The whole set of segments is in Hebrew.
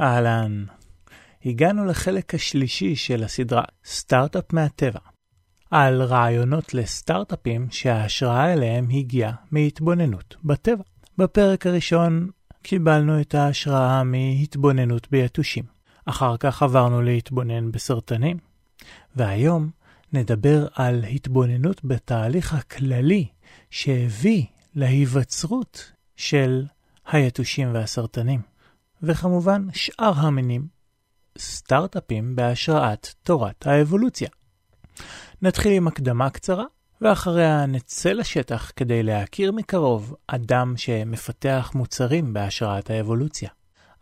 אהלן. הגענו לחלק השלישי של הסדרה סטארט-אפ מהטבע, על רעיונות לסטארט-אפים שההשראה אליהם הגיעה מהתבוננות בטבע. בפרק הראשון קיבלנו את ההשראה מהתבוננות ביתושים. אחר כך עברנו להתבונן בסרטנים, והיום נדבר על התבוננות בתהליך הכללי שהביא להיווצרות של היתושים והסרטנים, וכמובן שאר המינים, סטארט-אפים בהשראת תורת האבולוציה. נתחיל עם הקדמה קצרה, ואחריה נצא לשטח כדי להכיר מקרוב אדם שמפתח מוצרים בהשראת האבולוציה.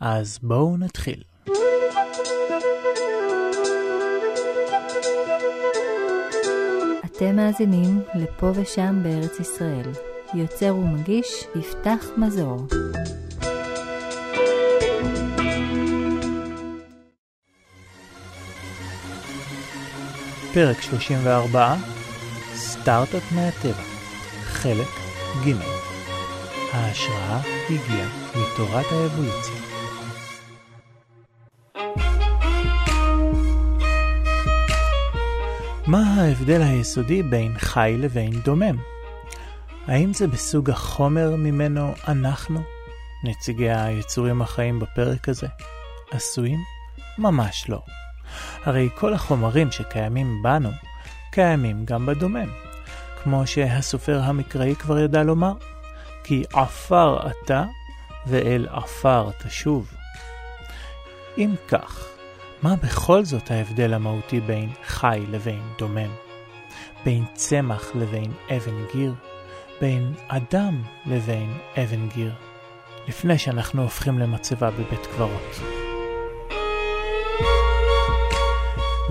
אז בואו נתחיל. אתם מאזינים לפה ושם בארץ ישראל. יוצר ומגיש יפתח מזור. פרק 34, סטארט-אפ מהטבע, חלק ג' ההשראה הגיעה מתורת האבולוציה. מה ההבדל היסודי בין חי לבין דומם? האם זה בסוג החומר ממנו אנחנו, נציגי היצורים החיים בפרק הזה, עשויים? ממש לא. הרי כל החומרים שקיימים בנו, קיימים גם בדומם, כמו שהסופר המקראי כבר ידע לומר, כי עפר אתה ואל עפר תשוב. אם כך, מה בכל זאת ההבדל המהותי בין חי לבין דומם? בין צמח לבין אבן גיר? בין אדם לבין אבן גיר? לפני שאנחנו הופכים למצבה בבית קברות.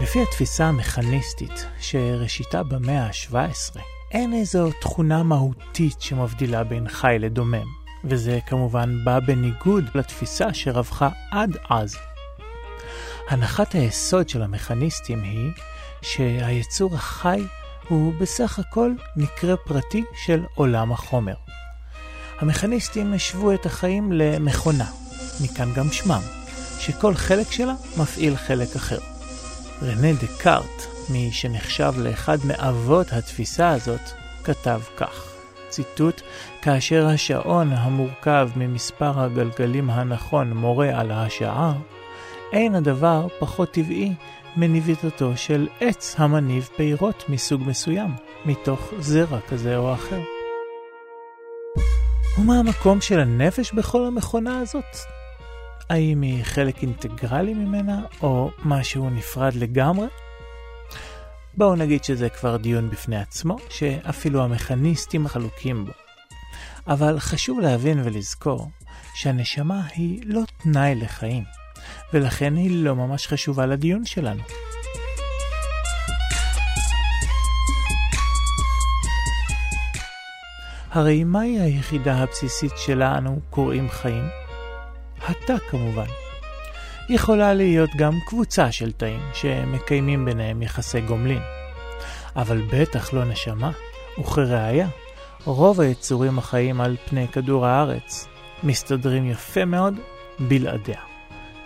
לפי התפיסה המכניסטית, שראשיתה במאה ה-17, אין איזו תכונה מהותית שמבדילה בין חי לדומם, וזה כמובן בא בניגוד לתפיסה שרווחה עד אז. הנחת היסוד של המכניסטים היא שהיצור החי הוא בסך הכל מקרה פרטי של עולם החומר. המכניסטים השוו את החיים למכונה, מכאן גם שמם, שכל חלק שלה מפעיל חלק אחר. רנה דקארט, מי שנחשב לאחד מאבות התפיסה הזאת, כתב כך, ציטוט, כאשר השעון המורכב ממספר הגלגלים הנכון מורה על השעה, אין הדבר פחות טבעי מניביתתו של עץ המניב פירות מסוג מסוים, מתוך זרע כזה או אחר. ומה המקום של הנפש בכל המכונה הזאת? האם היא חלק אינטגרלי ממנה, או משהו נפרד לגמרי? בואו נגיד שזה כבר דיון בפני עצמו, שאפילו המכניסטים חלוקים בו. אבל חשוב להבין ולזכור שהנשמה היא לא תנאי לחיים, ולכן היא לא ממש חשובה לדיון שלנו. הרי מהי היחידה הבסיסית שלה אנו קוראים חיים? התא כמובן. יכולה להיות גם קבוצה של תאים שמקיימים ביניהם יחסי גומלין. אבל בטח לא נשמה, וכראיה, רוב היצורים החיים על פני כדור הארץ מסתדרים יפה מאוד בלעדיה.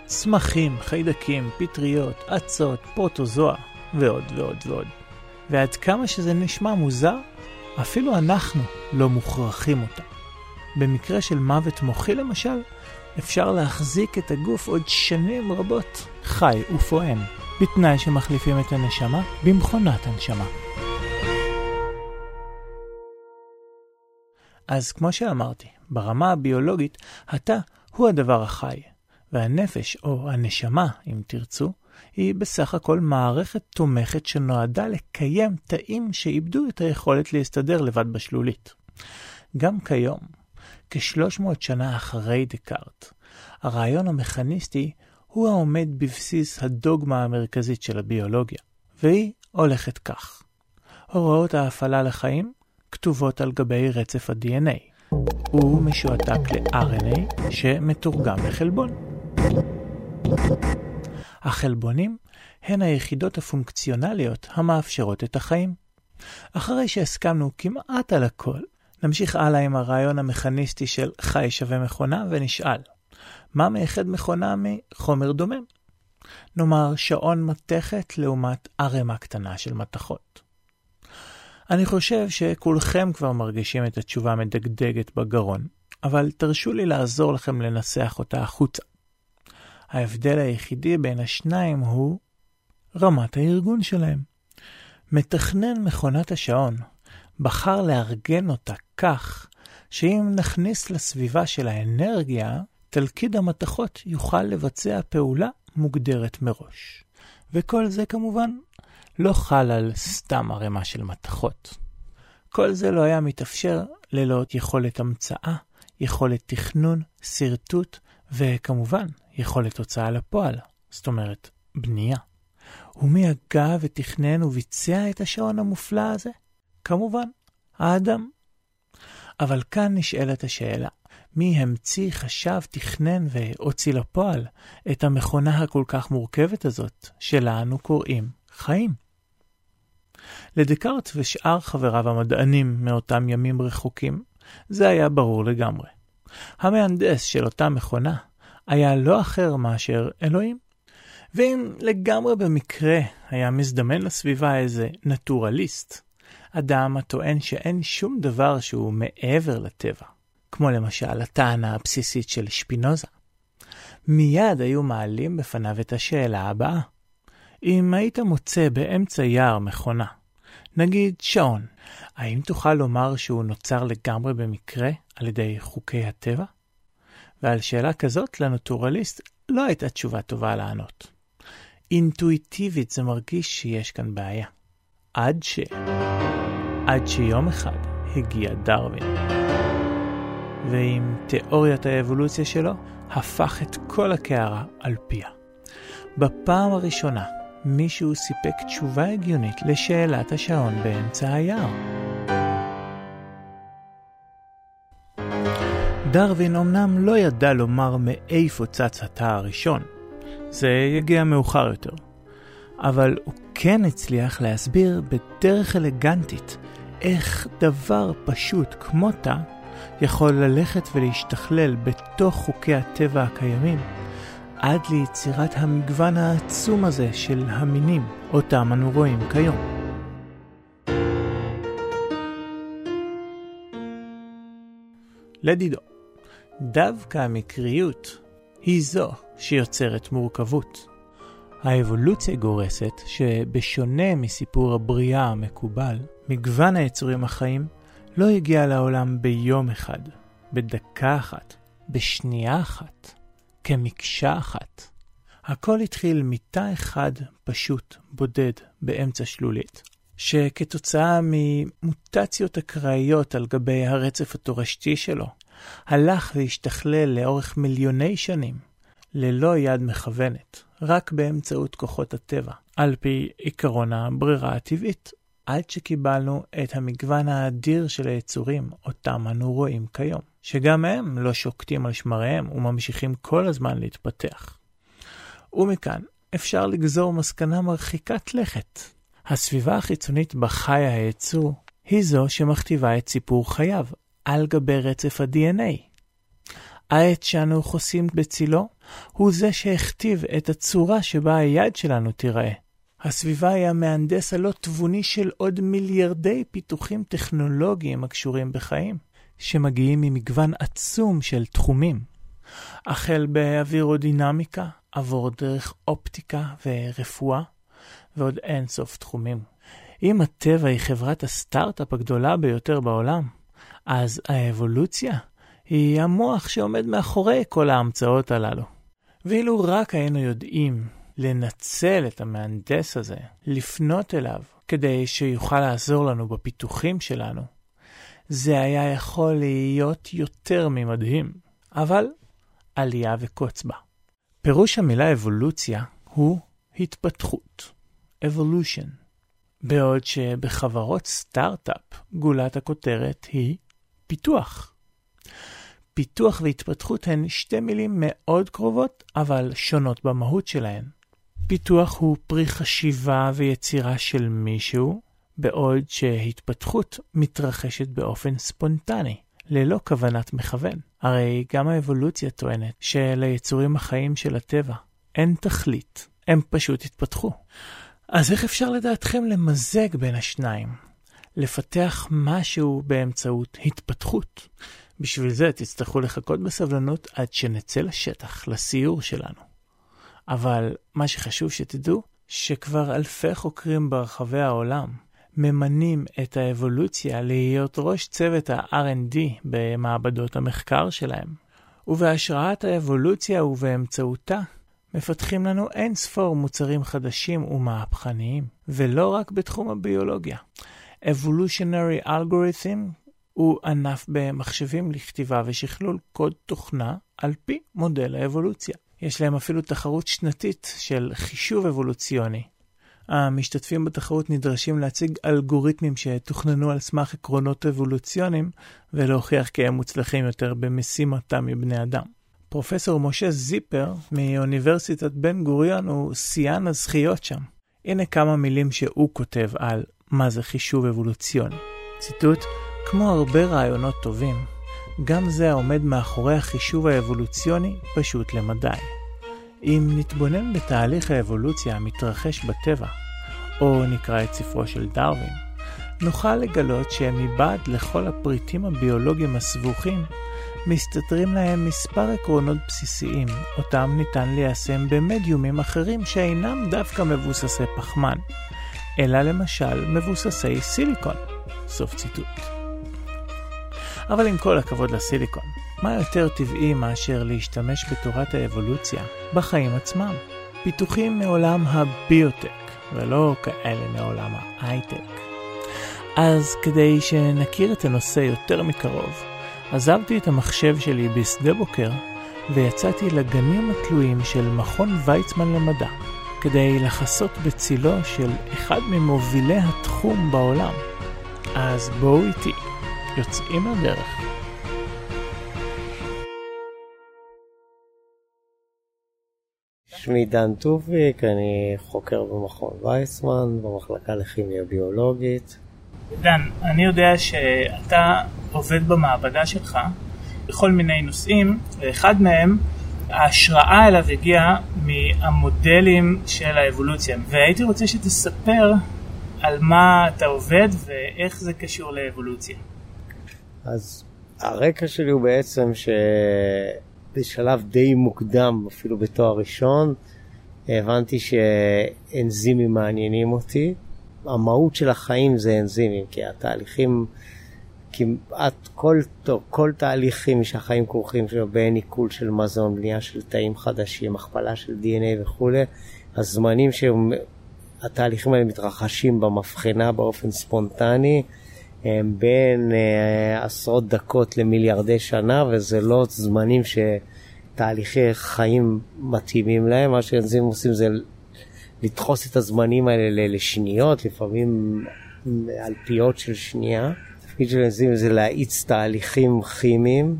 צמחים, חיידקים, פטריות, אצות, פרוטוזואה ועוד ועוד ועוד. ועד כמה שזה נשמע מוזר, אפילו אנחנו לא מוכרחים אותה. במקרה של מוות מוחי למשל, אפשר להחזיק את הגוף עוד שנים רבות חי ופועם, בתנאי שמחליפים את הנשמה במכונת הנשמה. אז כמו שאמרתי, ברמה הביולוגית, התא הוא הדבר החי, והנפש, או הנשמה, אם תרצו, היא בסך הכל מערכת תומכת שנועדה לקיים תאים שאיבדו את היכולת להסתדר לבד בשלולית. גם כיום, כ-300 שנה אחרי דקארט, הרעיון המכניסטי הוא העומד בבסיס הדוגמה המרכזית של הביולוגיה, והיא הולכת כך. הוראות ההפעלה לחיים כתובות על גבי רצף ה-DNA. הוא משועתק ל-RNA שמתורגם לחלבון. החלבונים הן היחידות הפונקציונליות המאפשרות את החיים. אחרי שהסכמנו כמעט על הכל, נמשיך הלאה עם הרעיון המכניסטי של חי שווה מכונה ונשאל, מה מייחד מכונה מחומר דומם? נאמר שעון מתכת לעומת ערימה קטנה של מתכות. אני חושב שכולכם כבר מרגישים את התשובה המדגדגת בגרון, אבל תרשו לי לעזור לכם לנסח אותה החוצה. ההבדל היחידי בין השניים הוא רמת הארגון שלהם. מתכנן מכונת השעון בחר לארגן אותה כך שאם נכניס לסביבה של האנרגיה, תלכיד המתכות יוכל לבצע פעולה מוגדרת מראש. וכל זה כמובן לא חל על סתם ערימה של מתכות. כל זה לא היה מתאפשר ללא יכולת המצאה, יכולת תכנון, שרטוט, וכמובן, יכולת הוצאה לפועל, זאת אומרת, בנייה. ומי הגה ותכנן וביצע את השעון המופלא הזה? כמובן, האדם. אבל כאן נשאלת השאלה, מי המציא, חשב, תכנן והוציא לפועל את המכונה הכל כך מורכבת הזאת, שלה אנו קוראים חיים? לדקארט ושאר חבריו המדענים מאותם ימים רחוקים, זה היה ברור לגמרי. המהנדס של אותה מכונה היה לא אחר מאשר אלוהים. ואם לגמרי במקרה היה מזדמן לסביבה איזה נטורליסט, אדם הטוען שאין שום דבר שהוא מעבר לטבע, כמו למשל הטענה הבסיסית של שפינוזה, מיד היו מעלים בפניו את השאלה הבאה: אם היית מוצא באמצע יער מכונה, נגיד שעון, האם תוכל לומר שהוא נוצר לגמרי במקרה על ידי חוקי הטבע? ועל שאלה כזאת לנטורליסט לא הייתה תשובה טובה לענות. אינטואיטיבית זה מרגיש שיש כאן בעיה. עד ש... עד שיום אחד הגיע דרווין. ועם תיאוריית האבולוציה שלו, הפך את כל הקערה על פיה. בפעם הראשונה, מישהו סיפק תשובה הגיונית לשאלת השעון באמצע היער. דרווין אמנם לא ידע לומר מאיפה צץ התא הראשון, זה יגיע מאוחר יותר, אבל הוא כן הצליח להסביר בדרך אלגנטית איך דבר פשוט כמו תא יכול ללכת ולהשתכלל בתוך חוקי הטבע הקיימים, עד ליצירת המגוון העצום הזה של המינים אותם אנו רואים כיום. לדידו, דווקא המקריות היא זו שיוצרת מורכבות. האבולוציה גורסת שבשונה מסיפור הבריאה המקובל, מגוון היצורים החיים לא הגיע לעולם ביום אחד, בדקה אחת, בשנייה אחת, כמקשה אחת. הכל התחיל מתא אחד פשוט, בודד, באמצע שלולית, שכתוצאה ממוטציות אקראיות על גבי הרצף התורשתי שלו, הלך והשתכלל לאורך מיליוני שנים, ללא יד מכוונת, רק באמצעות כוחות הטבע, על פי עקרון הברירה הטבעית, עד שקיבלנו את המגוון האדיר של היצורים אותם אנו רואים כיום, שגם הם לא שוקטים על שמריהם וממשיכים כל הזמן להתפתח. ומכאן אפשר לגזור מסקנה מרחיקת לכת. הסביבה החיצונית בה חי היצור היא זו שמכתיבה את סיפור חייו על גבי רצף ה-DNA. העץ שאנו חוסים בצילו הוא זה שהכתיב את הצורה שבה היד שלנו תיראה. הסביבה היא המהנדס הלא תבוני של עוד מיליארדי פיתוחים טכנולוגיים הקשורים בחיים, שמגיעים ממגוון עצום של תחומים. החל באווירודינמיקה, עבור דרך אופטיקה ורפואה, ועוד אינסוף תחומים. אם הטבע היא חברת הסטארט-אפ הגדולה ביותר בעולם, אז האבולוציה היא המוח שעומד מאחורי כל ההמצאות הללו. ואילו רק היינו יודעים לנצל את המהנדס הזה, לפנות אליו, כדי שיוכל לעזור לנו בפיתוחים שלנו, זה היה יכול להיות יותר ממדהים, אבל עלייה וקוץ בה. פירוש המילה אבולוציה הוא התפתחות, evolution, בעוד שבחברות סטארט-אפ גולת הכותרת היא פיתוח. פיתוח והתפתחות הן שתי מילים מאוד קרובות, אבל שונות במהות שלהן. פיתוח הוא פרי חשיבה ויצירה של מישהו, בעוד שהתפתחות מתרחשת באופן ספונטני, ללא כוונת מכוון. הרי גם האבולוציה טוענת שליצורים החיים של הטבע אין תכלית, הם פשוט התפתחו. אז איך אפשר לדעתכם למזג בין השניים? לפתח משהו באמצעות התפתחות. בשביל זה תצטרכו לחכות בסבלנות עד שנצא לשטח, לסיור שלנו. אבל מה שחשוב שתדעו, שכבר אלפי חוקרים ברחבי העולם ממנים את האבולוציה להיות ראש צוות ה-R&D במעבדות המחקר שלהם. ובהשראת האבולוציה ובאמצעותה מפתחים לנו אין ספור מוצרים חדשים ומהפכניים, ולא רק בתחום הביולוגיה. Evolutionary Algorithm הוא ענף במחשבים לכתיבה ושכלול קוד תוכנה על פי מודל האבולוציה. יש להם אפילו תחרות שנתית של חישוב אבולוציוני. המשתתפים בתחרות נדרשים להציג אלגוריתמים שתוכננו על סמך עקרונות אבולוציוניים ולהוכיח כי הם מוצלחים יותר במשימתם מבני אדם. פרופסור משה זיפר מאוניברסיטת בן גוריון הוא שיאן הזכיות שם. הנה כמה מילים שהוא כותב על מה זה חישוב אבולוציוני. ציטוט: כמו הרבה רעיונות טובים, גם זה העומד מאחורי החישוב האבולוציוני פשוט למדי. אם נתבונן בתהליך האבולוציה המתרחש בטבע, או נקרא את ספרו של דרווין, נוכל לגלות שמבעד לכל הפריטים הביולוגיים הסבוכים, מסתתרים להם מספר עקרונות בסיסיים, אותם ניתן ליישם במדיומים אחרים שאינם דווקא מבוססי פחמן, אלא למשל מבוססי סיליקון. סוף ציטוט. אבל עם כל הכבוד לסיליקון, מה יותר טבעי מאשר להשתמש בתורת האבולוציה בחיים עצמם? פיתוחים מעולם הביוטק, ולא כאלה מעולם ההייטק. אז כדי שנכיר את הנושא יותר מקרוב, עזבתי את המחשב שלי בשדה בוקר ויצאתי לגנים התלויים של מכון ויצמן למדע, כדי לחסות בצילו של אחד ממובילי התחום בעולם. אז בואו איתי. יוצאים לדרך. שמי דן טוביק, אני חוקר במכון וייסמן, במחלקה לכימיה ביולוגית. דן, אני יודע שאתה עובד במעבדה שלך בכל מיני נושאים, ואחד מהם, ההשראה אליו הגיעה מהמודלים של האבולוציה. והייתי רוצה שתספר על מה אתה עובד ואיך זה קשור לאבולוציה. אז הרקע שלי הוא בעצם שבשלב די מוקדם, אפילו בתואר ראשון, הבנתי שאנזימים מעניינים אותי. המהות של החיים זה אנזימים, כי התהליכים, כמעט כל, כל תהליכים שהחיים כרוכים שלו, בין עיכול של מזון, בנייה של תאים חדשים, הכפלה של DNA וכולי, הזמנים שהתהליכים האלה מתרחשים במבחנה באופן ספונטני, בין uh, עשרות דקות למיליארדי שנה, וזה לא זמנים שתהליכי חיים מתאימים להם. מה שאנזימים עושים זה לדחוס את הזמנים האלה לשניות, לפעמים אלפיות של שנייה. התפקיד של אנזימים זה להאיץ תהליכים כימיים,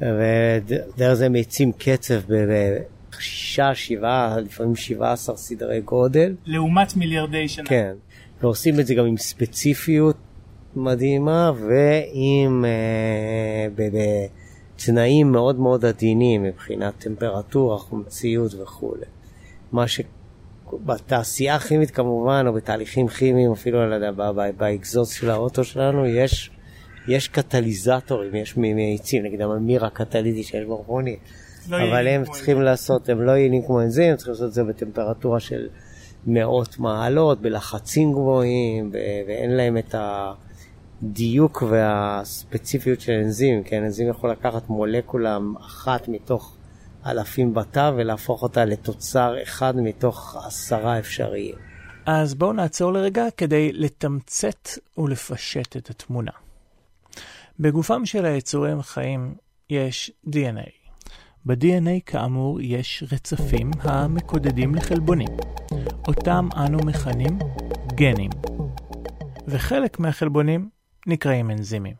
ודרך זה מאיצים קצב בשישה, שבעה, לפעמים שבעה עשר סדרי גודל. לעומת מיליארדי שנה. כן, ועושים את זה גם עם ספציפיות מדהימה ועם אה, בתנאים מאוד מאוד עדינים מבחינת טמפרטורה, חומציות וכולי. מה שבתעשייה הכימית כמובן, או בתהליכים כימיים, אפילו על באקזוז של האוטו שלנו, יש, יש קטליזטורים, יש מאיצים, נגיד הממיר הקטליטי שיש ברבוני, לא אבל הם צריכים זה. לעשות, הם לא יעילים כמו אנזים, הם צריכים לעשות את זה בטמפרטורה של מאות מעלות, בלחצים גבוהים, ואין להם את ה... הדיוק והספציפיות של אנזים, כן, אנזים יכול לקחת מולקולה אחת מתוך אלפים בתא ולהפוך אותה לתוצר אחד מתוך עשרה אפשריים. אז בואו נעצור לרגע כדי לתמצת ולפשט את התמונה. בגופם של היצורים החיים יש DNA. ב-DNA כאמור יש רצפים המקודדים לחלבונים, אותם אנו מכנים גנים. וחלק מהחלבונים נקראים אנזימים.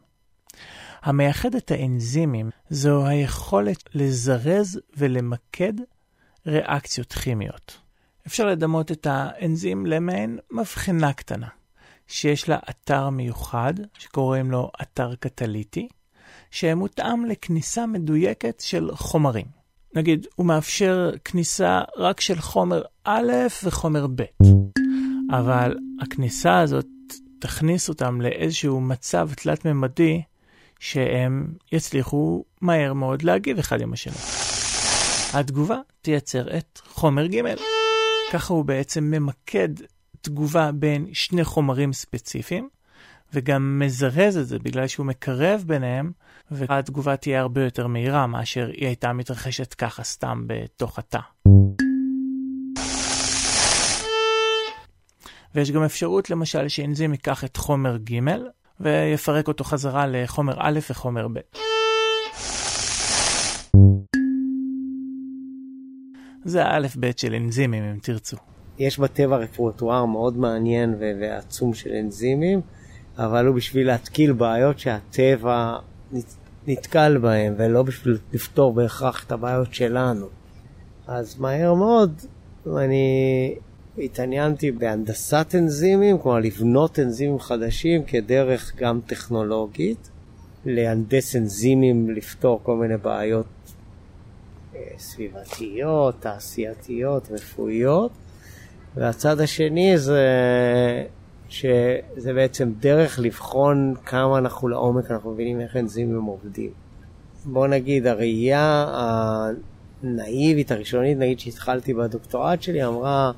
המייחד את האנזימים זו היכולת לזרז ולמקד ריאקציות כימיות. אפשר לדמות את האנזים למעין מבחנה קטנה, שיש לה אתר מיוחד שקוראים לו אתר קטליטי, שמותאם לכניסה מדויקת של חומרים. נגיד, הוא מאפשר כניסה רק של חומר א' וחומר ב', אבל הכניסה הזאת תכניס אותם לאיזשהו מצב תלת-ממדי שהם יצליחו מהר מאוד להגיב אחד עם השני. התגובה תייצר את חומר ג'. ככה הוא בעצם ממקד תגובה בין שני חומרים ספציפיים, וגם מזרז את זה בגלל שהוא מקרב ביניהם, והתגובה תהיה הרבה יותר מהירה מאשר היא הייתה מתרחשת ככה סתם בתוך התא. ויש גם אפשרות למשל שאנזים ייקח את חומר ג' ויפרק אותו חזרה לחומר א' וחומר ב'. זה האלף-בית של אנזימים אם תרצו. יש בטבע רפרוטואר מאוד מעניין ועצום של אנזימים, אבל הוא בשביל להתקיל בעיות שהטבע נתקל בהן, ולא בשביל לפתור בהכרח את הבעיות שלנו. אז מהר מאוד אני התעניינתי בהנדסת אנזימים, כלומר לבנות אנזימים חדשים כדרך גם טכנולוגית, להנדס אנזימים לפתור כל מיני בעיות אה, סביבתיות, תעשייתיות, רפואיות. והצד השני זה שזה בעצם דרך לבחון כמה אנחנו לעומק, אנחנו מבינים איך אנזימים עובדים. בוא נגיד, הראייה הנאיבית הראשונית, נגיד שהתחלתי בדוקטורט שלי, אמרה,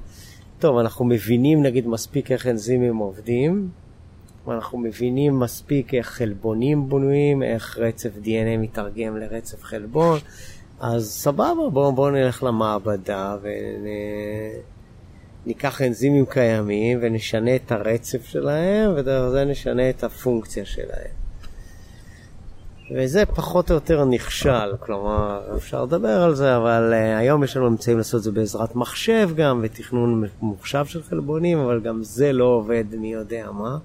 טוב, אנחנו מבינים נגיד מספיק איך אנזימים עובדים, ואנחנו מבינים מספיק איך חלבונים בנויים, איך רצף DNA מתרגם לרצף חלבון, אז סבבה, בואו בוא נלך למעבדה וניקח אנזימים קיימים ונשנה את הרצף שלהם, ודרך נשנה את הפונקציה שלהם. וזה פחות או יותר נכשל, כלומר, אפשר לדבר על זה, אבל uh, היום יש לנו אמצעים לעשות את זה בעזרת מחשב גם, ותכנון מוחשב של חלבונים, אבל גם זה לא עובד מי יודע מה.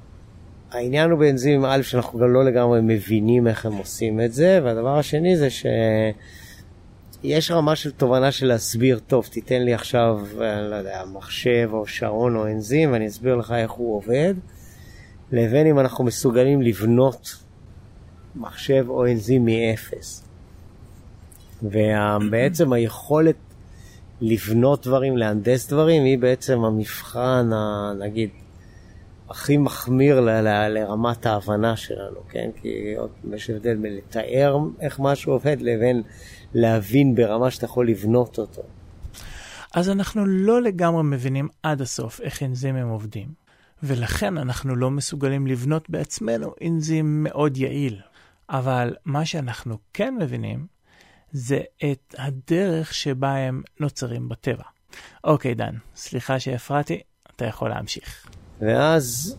העניין הוא באנזימים, א', שאנחנו גם לא לגמרי מבינים איך הם עושים את זה, והדבר השני זה שיש רמה של תובנה של להסביר, טוב, תיתן לי עכשיו, אני לא יודע, מחשב או שעון או אנזים, ואני אסביר לך איך הוא עובד, לבין אם אנחנו מסוגלים לבנות מחשב או אנזים מאפס. ובעצם היכולת לבנות דברים, להנדס דברים, היא בעצם המבחן, נגיד, הכי מחמיר ל- ל- לרמת ההבנה שלנו, כן? כי יש הבדל בין לתאר איך משהו עובד לבין להבין ברמה שאתה יכול לבנות אותו. אז אנחנו לא לגמרי מבינים עד הסוף איך אנזימים עובדים, ולכן אנחנו לא מסוגלים לבנות בעצמנו אנזים מאוד יעיל. אבל מה שאנחנו כן מבינים זה את הדרך שבה הם נוצרים בטבע. אוקיי, דן, סליחה שהפרעתי, אתה יכול להמשיך. ואז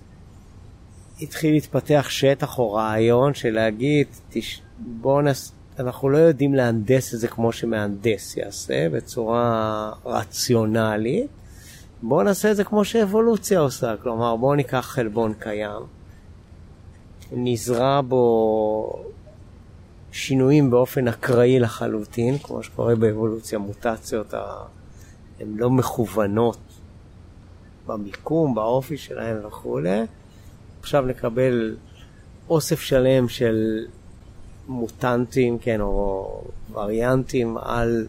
התחיל להתפתח שטח או רעיון של להגיד, תש... בואו נס... אנחנו לא יודעים להנדס את זה כמו שמהנדס יעשה, בצורה רציונלית. בואו נעשה את זה כמו שאבולוציה עושה, כלומר בואו ניקח חלבון קיים, נזרע בו שינויים באופן אקראי לחלוטין, כמו שקורה באבולוציה, מוטציות הן לא מכוונות במיקום, באופי שלהם וכולי. עכשיו נקבל אוסף שלם של מוטנטים, כן, או וריאנטים על,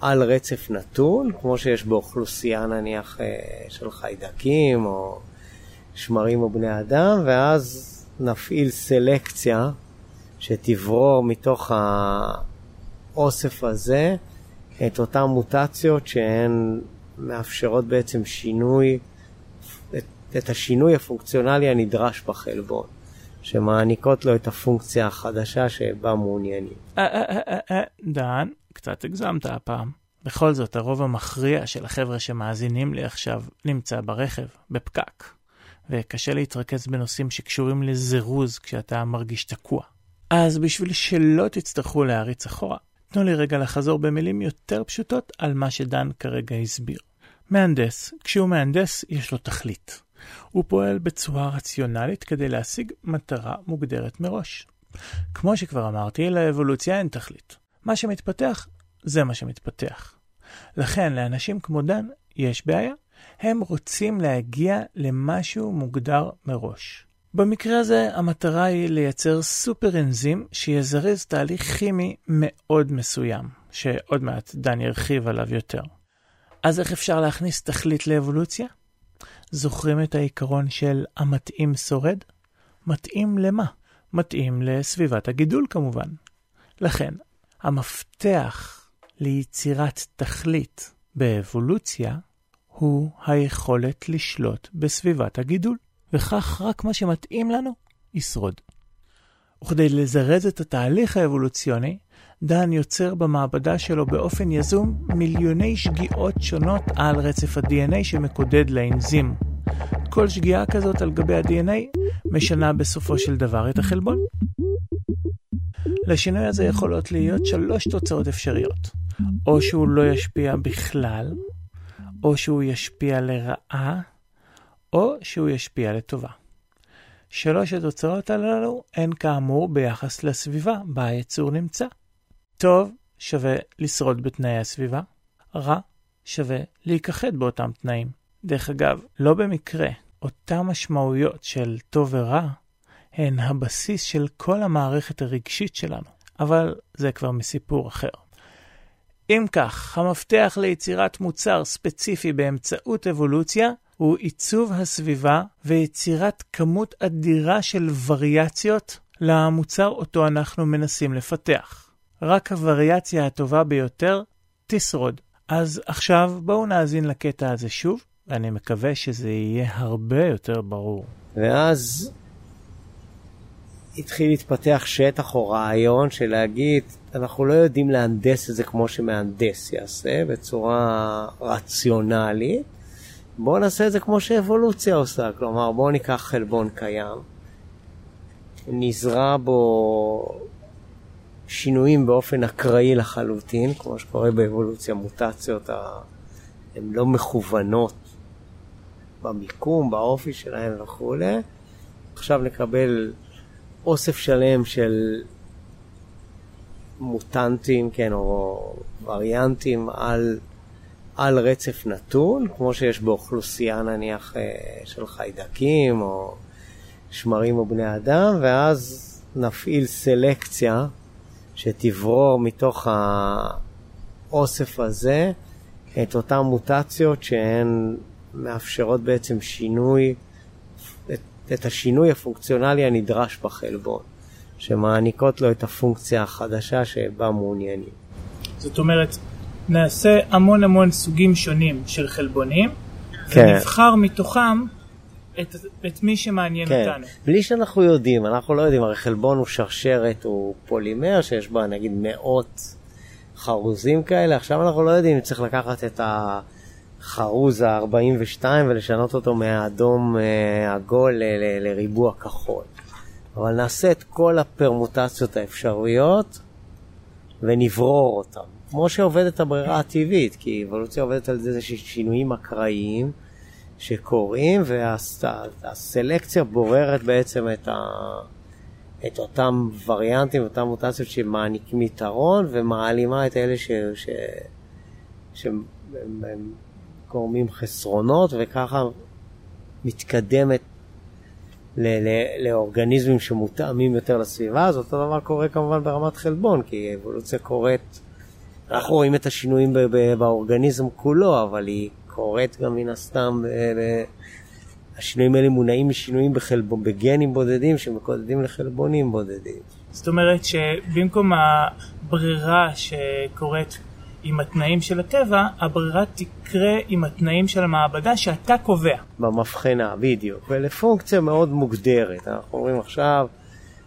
על רצף נתון, כמו שיש באוכלוסייה נניח אה, של חיידקים או שמרים או בני אדם, ואז נפעיל סלקציה שתברור מתוך האוסף הזה את אותן מוטציות שהן מאפשרות בעצם שינוי, את, את השינוי הפונקציונלי הנדרש בחלבון, שמעניקות לו את הפונקציה החדשה שבה מעוניינים. אה, אה, אה, דן, קצת הגזמת הפעם. בכל זאת, הרוב המכריע של החבר'ה שמאזינים לי עכשיו נמצא ברכב, בפקק. וקשה להתרכז בנושאים שקשורים לזירוז כשאתה מרגיש תקוע. אז בשביל שלא תצטרכו להריץ אחורה, תנו לי רגע לחזור במילים יותר פשוטות על מה שדן כרגע הסביר. מהנדס, כשהוא מהנדס, יש לו תכלית. הוא פועל בצורה רציונלית כדי להשיג מטרה מוגדרת מראש. כמו שכבר אמרתי, לאבולוציה אין תכלית. מה שמתפתח, זה מה שמתפתח. לכן, לאנשים כמו דן, יש בעיה. הם רוצים להגיע למשהו מוגדר מראש. במקרה הזה המטרה היא לייצר סופר אנזים שיזרז תהליך כימי מאוד מסוים, שעוד מעט דן ירחיב עליו יותר. אז איך אפשר להכניס תכלית לאבולוציה? זוכרים את העיקרון של המתאים שורד? מתאים למה? מתאים לסביבת הגידול כמובן. לכן, המפתח ליצירת תכלית באבולוציה הוא היכולת לשלוט בסביבת הגידול, וכך רק מה שמתאים לנו ישרוד. וכדי לזרז את התהליך האבולוציוני, דן יוצר במעבדה שלו באופן יזום מיליוני שגיאות שונות על רצף ה-DNA שמקודד לאנזים. כל שגיאה כזאת על גבי ה-DNA משנה בסופו של דבר את החלבון. לשינוי הזה יכולות להיות שלוש תוצאות אפשריות. או שהוא לא ישפיע בכלל, או שהוא ישפיע לרעה, או שהוא ישפיע לטובה. שלוש התוצאות הללו הן כאמור ביחס לסביבה בה היצור נמצא. טוב שווה לשרוד בתנאי הסביבה, רע שווה להיכחד באותם תנאים. דרך אגב, לא במקרה, אותן משמעויות של טוב ורע הן הבסיס של כל המערכת הרגשית שלנו, אבל זה כבר מסיפור אחר. אם כך, המפתח ליצירת מוצר ספציפי באמצעות אבולוציה הוא עיצוב הסביבה ויצירת כמות אדירה של וריאציות למוצר אותו אנחנו מנסים לפתח. רק הווריאציה הטובה ביותר תשרוד. אז עכשיו בואו נאזין לקטע הזה שוב, ואני מקווה שזה יהיה הרבה יותר ברור. ואז התחיל להתפתח שטח או רעיון של להגיד, אנחנו לא יודעים להנדס את זה כמו שמהנדס יעשה, בצורה רציונלית. בואו נעשה את זה כמו שאבולוציה עושה, כלומר בואו ניקח חלבון קיים, נזרע בו שינויים באופן אקראי לחלוטין, כמו שקורה באבולוציה, מוטציות הן לא מכוונות במיקום, באופי שלהן וכולי. עכשיו נקבל אוסף שלם של מוטנטים, כן, או וריאנטים על, על רצף נתון, כמו שיש באוכלוסייה נניח אה, של חיידקים או שמרים או בני אדם, ואז נפעיל סלקציה שתברור מתוך האוסף הזה את אותן מוטציות שהן מאפשרות בעצם שינוי, את, השינוי הפונקציונלי הנדרש בחלבון, שמעניקות לו את הפונקציה החדשה שבה מעוניינים. זאת אומרת, נעשה המון המון סוגים שונים של חלבונים, כן. ונבחר מתוכם את, את מי שמעניין כן. אותנו. בלי שאנחנו יודעים, אנחנו לא יודעים, הרי חלבון הוא שרשרת, הוא פולימר שיש בה נגיד מאות חרוזים כאלה, עכשיו אנחנו לא יודעים אם צריך לקחת את החרוז ה-42 ולשנות אותו מהאדום אה, עגול לריבוע כחול. אבל נעשה את כל הפרמוטציות האפשריות ונברור אותן. כמו שעובדת הברירה הטבעית, כי אבולוציה עובדת על זה שינויים אקראיים. שקורים, והסלקציה בוררת בעצם את, ה, את אותם וריאנטים, אותם מוטציות שמעניקים יתרון, ומעלימה את אלה ש, ש, שהם גורמים חסרונות, וככה מתקדמת ל, ל, לאורגניזמים שמותאמים יותר לסביבה, אז אותו דבר קורה כמובן ברמת חלבון, כי אבולוציה קורית, אנחנו רואים את השינויים באורגניזם כולו, אבל היא קורית גם מן הסתם, אה, השינויים האלה מונעים משינויים בחלבון, בגנים בודדים שמקודדים לחלבונים בודדים. זאת אומרת שבמקום הברירה שקורית עם התנאים של הטבע, הברירה תקרה עם התנאים של המעבדה שאתה קובע. במבחנה, בדיוק. ולפונקציה מאוד מוגדרת. אנחנו אומרים עכשיו,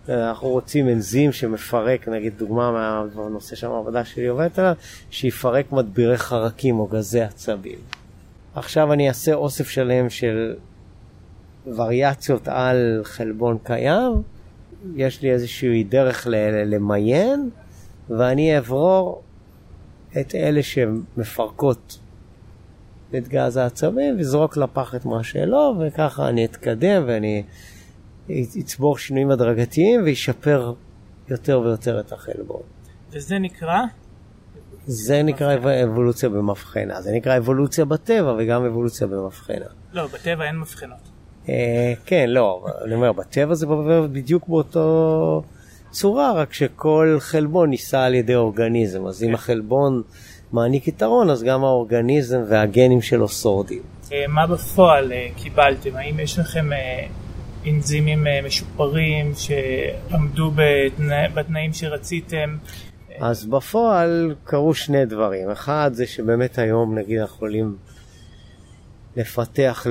אנחנו רוצים אנזים שמפרק, נגיד דוגמה מהנושא שהמעבדה שלי עובדת עליו, שיפרק מדבירי חרקים או גזי עצבים. עכשיו אני אעשה אוסף שלם של וריאציות על חלבון קיים, יש לי איזושהי דרך למיין, ואני אברור את אלה שמפרקות את גז העצבים, וזרוק לפח את מה שלא, וככה אני אתקדם ואני אצבור שינויים הדרגתיים וישפר יותר ויותר את החלבון. וזה נקרא? זה נקרא אבולוציה במבחנה. זה נקרא אבולוציה בטבע וגם אבולוציה במבחנה. לא, בטבע אין מבחנות. אה, כן, לא, אני אומר, בטבע זה בדיוק באותו צורה, רק שכל חלבון נישא על ידי אורגניזם, אז אם כן. החלבון מעניק יתרון, אז גם האורגניזם והגנים שלו שורדים. אה, מה בפועל אה, קיבלתם? האם יש לכם אה, אנזימים משופרים שעמדו בתנא- בתנאים שרציתם? אז בפועל קרו שני דברים. אחד זה שבאמת היום נגיד אנחנו יכולים לפתח,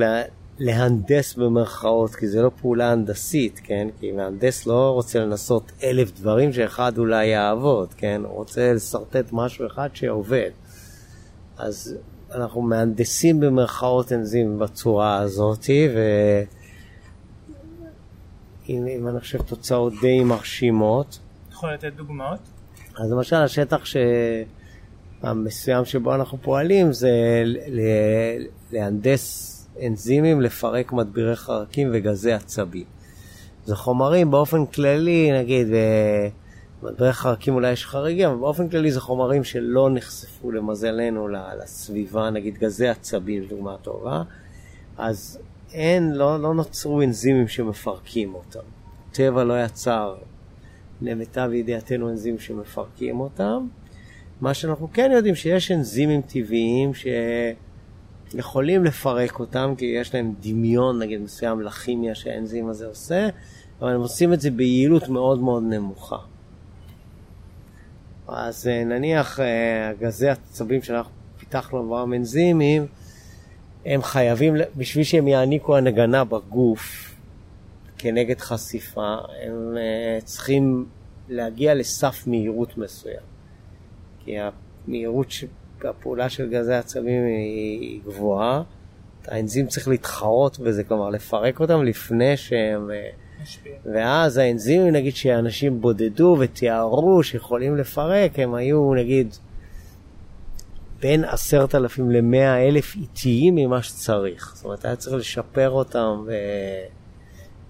להנדס במרכאות, כי זה לא פעולה הנדסית, כן? כי מהנדס לא רוצה לנסות אלף דברים שאחד אולי יעבוד, כן? הוא רוצה לשרטט משהו אחד שעובד. אז אנחנו מהנדסים במרכאות אנזים בצורה הזאתי, ו... אם אני חושב תוצאות די מרשימות. יכול לתת דוגמאות? אז למשל השטח ש... המסוים שבו אנחנו פועלים זה ל... להנדס אנזימים לפרק מדבירי חרקים וגזי עצבים. זה חומרים באופן כללי, נגיד, במדבירי חרקים אולי יש חריגים, אבל באופן כללי זה חומרים שלא נחשפו למזלנו לסביבה, נגיד גזי עצבים, דוגמה טובה, אז אין, לא, לא נוצרו אנזימים שמפרקים אותם. טבע לא יצר למיטב ידיעתנו אנזימים שמפרקים אותם. מה שאנחנו כן יודעים שיש אנזימים טבעיים שיכולים לפרק אותם, כי יש להם דמיון נגיד מסוים לכימיה שהאנזים הזה עושה, אבל הם עושים את זה ביעילות מאוד מאוד נמוכה. אז אה, נניח אה, גזי עצבים שאנחנו פיתחנו עברם אנזימים, הם חייבים, בשביל שהם יעניקו הנגנה בגוף כנגד חשיפה, הם uh, צריכים להגיע לסף מהירות מסוים. כי המהירות. הפעולה של גזי עצבים היא גבוהה, האנזים צריך להתחרות בזה, כלומר לפרק אותם לפני שהם... משפיע. ואז האנזימים, נגיד, שאנשים בודדו ותיארו שיכולים לפרק, הם היו, נגיד, בין עשרת אלפים למאה אלף איטיים ממה שצריך. זאת אומרת, היה צריך לשפר אותם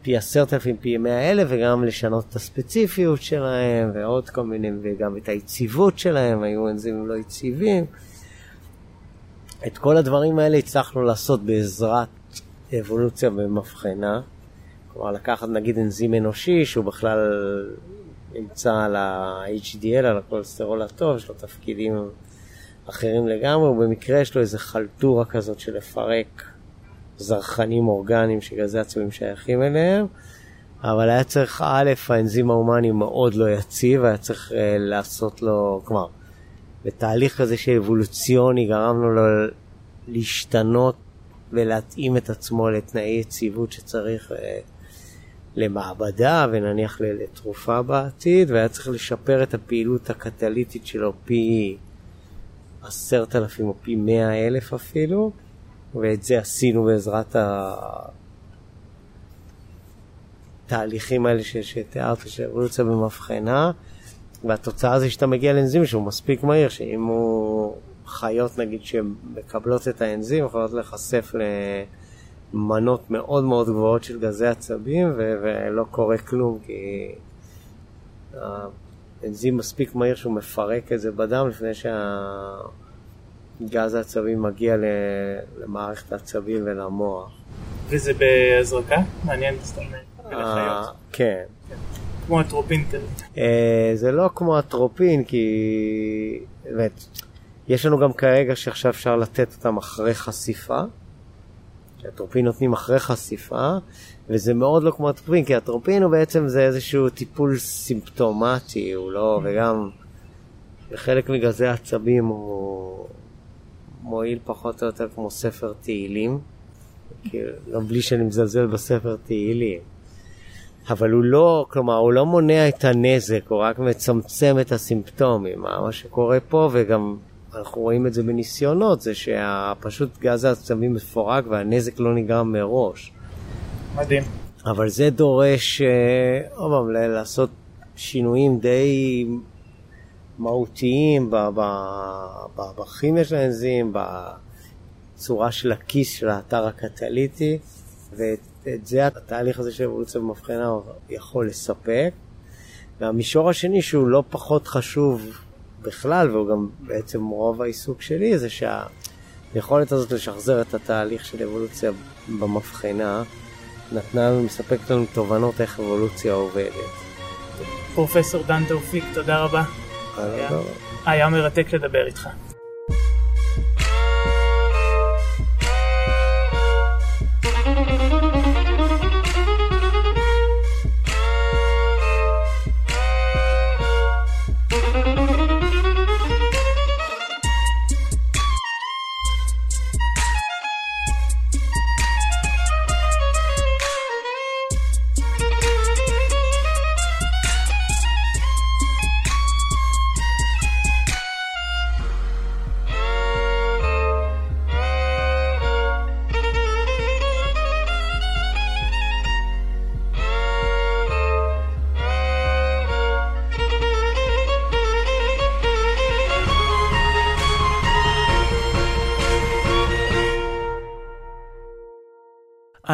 פי עשרת אלפים, פי מאה אלף, וגם לשנות את הספציפיות שלהם, ועוד כל מיני, וגם את היציבות שלהם, היו אנזימים לא יציבים. את כל הדברים האלה הצלחנו לעשות בעזרת אבולוציה במבחנה. כלומר, לקחת נגיד אנזים אנושי, שהוא בכלל נמצא על ה-HDL, על הכולסטרול הטוב, יש לו תפקידים אחרים לגמרי, ובמקרה יש לו איזה חלטורה כזאת של לפרק זרחנים אורגניים שגזי עצבים שייכים אליהם, אבל היה צריך, א', האנזים ההומני מאוד לא יציב, היה צריך uh, לעשות לו, כלומר, בתהליך כזה שאבולוציוני גרמנו לו להשתנות ולהתאים את עצמו לתנאי יציבות שצריך uh, למעבדה ונניח לתרופה בעתיד, והיה צריך לשפר את הפעילות הקטליטית שלו פי עשרת אלפים או פי מאה אלף אפילו, ואת זה עשינו בעזרת התהליכים האלה ש- שתיארת, של אבולוציה במבחנה, והתוצאה זה שאתה מגיע לאנזים שהוא מספיק מהיר, שאם הוא חיות נגיד שמקבלות את האנזים, יכולות להיחשף למנות מאוד מאוד גבוהות של גזי עצבים, ו- ולא קורה כלום, כי האנזים מספיק מהיר שהוא מפרק את זה בדם לפני שהגז העצבים מגיע למערכת העצבים ולמוח. וזה בהזרקה? מעניין סתם. אה. כן. כמו אטרופין כזה. אה, זה לא כמו הטרופין, כי... באמת, יש לנו גם כרגע שעכשיו אפשר לתת אותם אחרי חשיפה. שהטרופין נותנים אחרי חשיפה, וזה מאוד לא כמו הטרופין, כי הטרופין הוא בעצם זה איזשהו טיפול סימפטומטי, הוא לא, וגם בחלק מגזי העצבים הוא מועיל פחות או יותר כמו ספר תהילים, לא בלי שאני מזלזל בספר תהילים. אבל הוא לא, כלומר, הוא לא מונע את הנזק, הוא רק מצמצם את הסימפטומים. מה שקורה פה, וגם אנחנו רואים את זה בניסיונות, זה שפשוט גז העצבים מפורק והנזק לא נגרם מראש. מדהים. אבל זה דורש, אה, עוד פעם, לעשות שינויים די מהותיים בכימיה של האנזים, בצורה של הכיס של האתר הקטליטי, ואת את זה התהליך הזה של אבולוציה במבחנה יכול לספק. והמישור השני שהוא לא פחות חשוב בכלל, והוא גם בעצם רוב העיסוק שלי, זה שהיכולת הזאת לשחזר את התהליך של אבולוציה במבחנה, נתנה לנו, מספקת לנו תובנות איך אבולוציה עובדת. פרופסור דן תאופיק, תודה רבה. היה, היה מרתק לדבר איתך.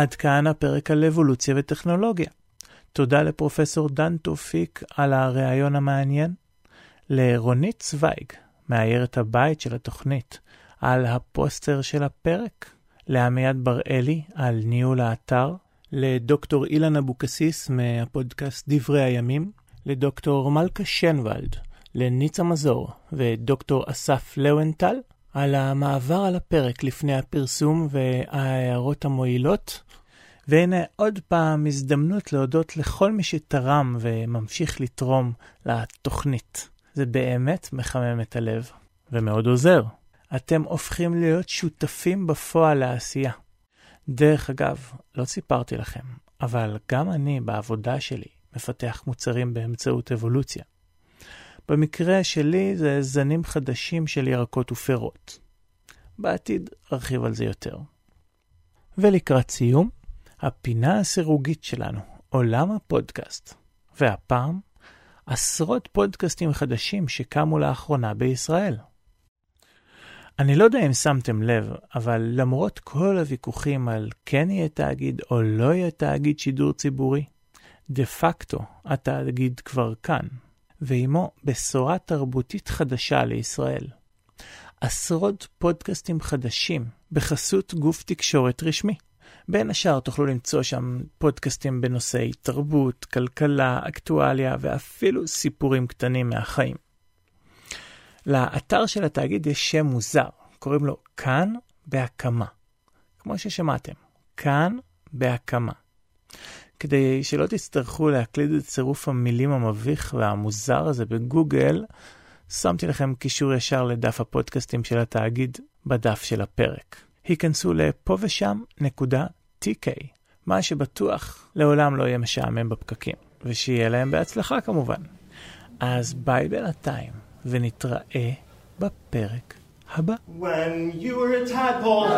עד כאן הפרק על אבולוציה וטכנולוגיה. תודה לפרופסור דן תופיק על הריאיון המעניין, לרונית צוויג, מאיירת הבית של התוכנית, על הפוסטר של הפרק, לעמיעד בראלי על ניהול האתר, לדוקטור אילן אבוקסיס מהפודקאסט דברי הימים, לדוקטור מלכה שנוולד, לניצה מזור ודוקטור אסף לוונטל על המעבר על הפרק לפני הפרסום וההערות המועילות. והנה עוד פעם הזדמנות להודות לכל מי שתרם וממשיך לתרום לתוכנית. זה באמת מחמם את הלב, ומאוד עוזר. אתם הופכים להיות שותפים בפועל לעשייה. דרך אגב, לא סיפרתי לכם, אבל גם אני בעבודה שלי מפתח מוצרים באמצעות אבולוציה. במקרה שלי זה זנים חדשים של ירקות ופירות. בעתיד ארחיב על זה יותר. ולקראת סיום, הפינה הסירוגית שלנו, עולם הפודקאסט. והפעם, עשרות פודקאסטים חדשים שקמו לאחרונה בישראל. אני לא יודע אם שמתם לב, אבל למרות כל הוויכוחים על כן יהיה תאגיד או לא יהיה תאגיד שידור ציבורי, דה פקטו התאגיד כבר כאן, ועימו בשורה תרבותית חדשה לישראל. עשרות פודקאסטים חדשים בחסות גוף תקשורת רשמי. בין השאר תוכלו למצוא שם פודקאסטים בנושאי תרבות, כלכלה, אקטואליה ואפילו סיפורים קטנים מהחיים. לאתר של התאגיד יש שם מוזר, קוראים לו כאן בהקמה. כמו ששמעתם, כאן בהקמה. כדי שלא תצטרכו להקליד את צירוף המילים המביך והמוזר הזה בגוגל, שמתי לכם קישור ישר לדף הפודקאסטים של התאגיד בדף של הפרק. היכנסו לפה ושם נקודה TK, מה שבטוח לעולם לא יהיה משעמם בפקקים, ושיהיה להם בהצלחה כמובן. אז ביי בינתיים, ונתראה בפרק When you were a tadpole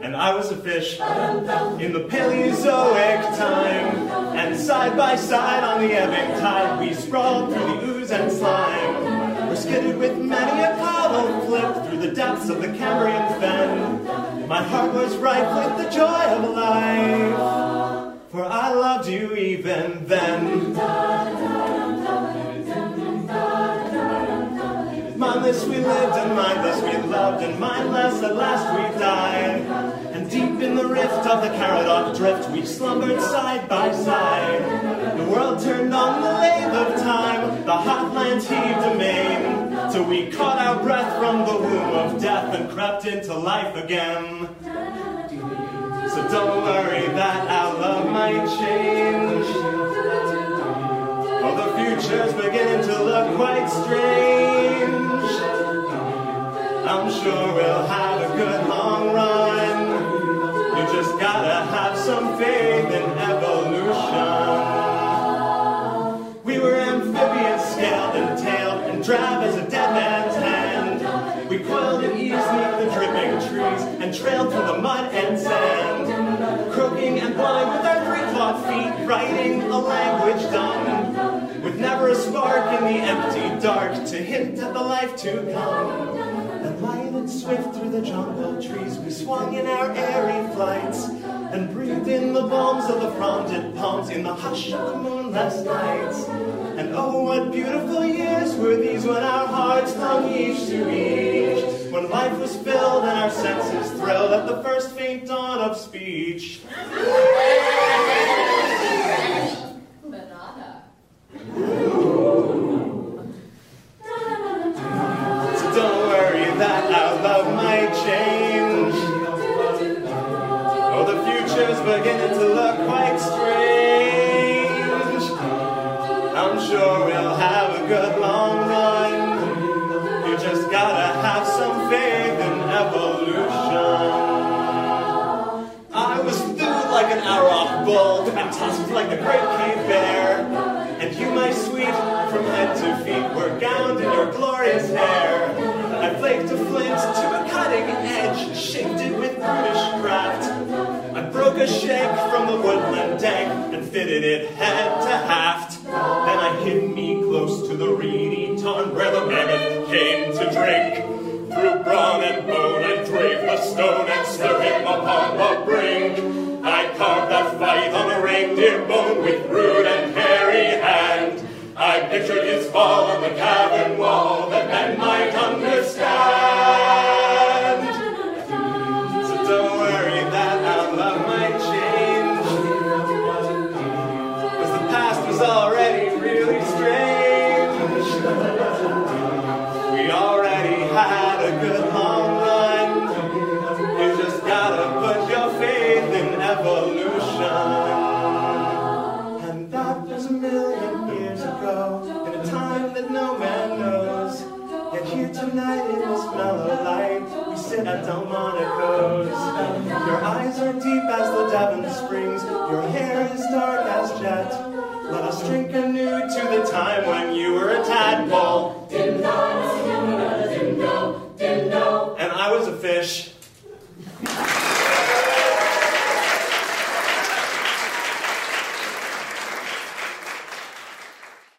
and I was a fish in the Paleozoic time, and side by side on the ebbing tide, we sprawled through the ooze and slime. We skidded with many a paddle flip through the depths of the Cambrian fen. My heart was ripe with the joy of life, for I loved you even then. Mindless we lived and mindless we loved and mindless at last we died. And deep in the rift of the Caradoc drift we slumbered side by side. The world turned on the lathe of time, the hot lands heaved amain. Till we caught our breath from the womb of death and crept into life again. So don't worry that our love might change. For the future's beginning to look quite strange. I'm sure we'll have a good long run. You just gotta have some faith in evolution. We were amphibians, scaled and tailed, and drab as a dead man's hand. We coiled at ease neath the dripping trees and trailed through the mud and sand. Croaking and blind with our three-clawed feet, writing a language dumb. Never a spark in the empty dark to hint at the life to come. And light and swift through the jungle trees, we swung in our airy flights and breathed in the balms of the fronded palms in the hush of the moonless nights. And oh, what beautiful years were these when our hearts hung each to each, when life was filled and our senses thrilled at the first faint dawn of speech. Like an and tusked like the great cave bear. And you, my sweet, from head to feet, were gowned in your glorious hair. I flaked a flint to a cutting edge, shaped it with brutish craft. I broke a shank from the woodland dank and fitted it head to haft. Then I hid me close to the reedy tarn where the mammoth came to drink. Through brawn and bone I pictured his fall on the cavern wall that men might deep as the Devon Springs, your hair is